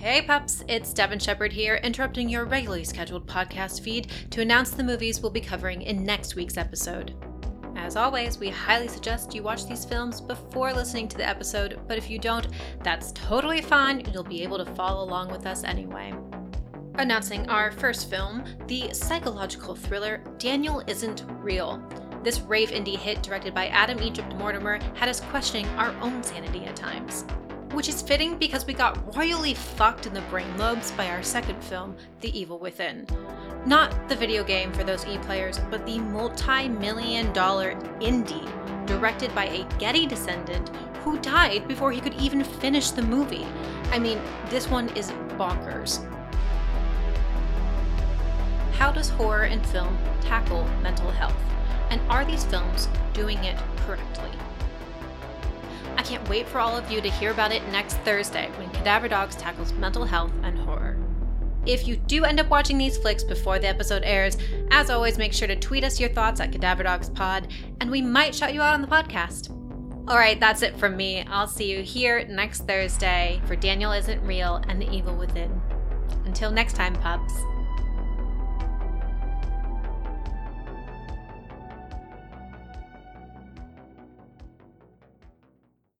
Hey pups, it's Devin Shepard here, interrupting your regularly scheduled podcast feed to announce the movies we'll be covering in next week's episode. As always, we highly suggest you watch these films before listening to the episode, but if you don't, that's totally fine. You'll be able to follow along with us anyway. Announcing our first film, the psychological thriller Daniel Isn't Real. This rave indie hit, directed by Adam Egypt Mortimer, had us questioning our own sanity at times. Which is fitting because we got royally fucked in the brain lobes by our second film, The Evil Within. Not the video game for those e players, but the multi million dollar indie directed by a Getty descendant who died before he could even finish the movie. I mean, this one is bonkers. How does horror and film tackle mental health? And are these films doing it correctly? Can't wait for all of you to hear about it next Thursday when Cadaver Dogs tackles mental health and horror. If you do end up watching these flicks before the episode airs, as always, make sure to tweet us your thoughts at Cadaver Dogs Pod, and we might shout you out on the podcast. All right, that's it from me. I'll see you here next Thursday for Daniel Isn't Real and the Evil Within. Until next time, pups.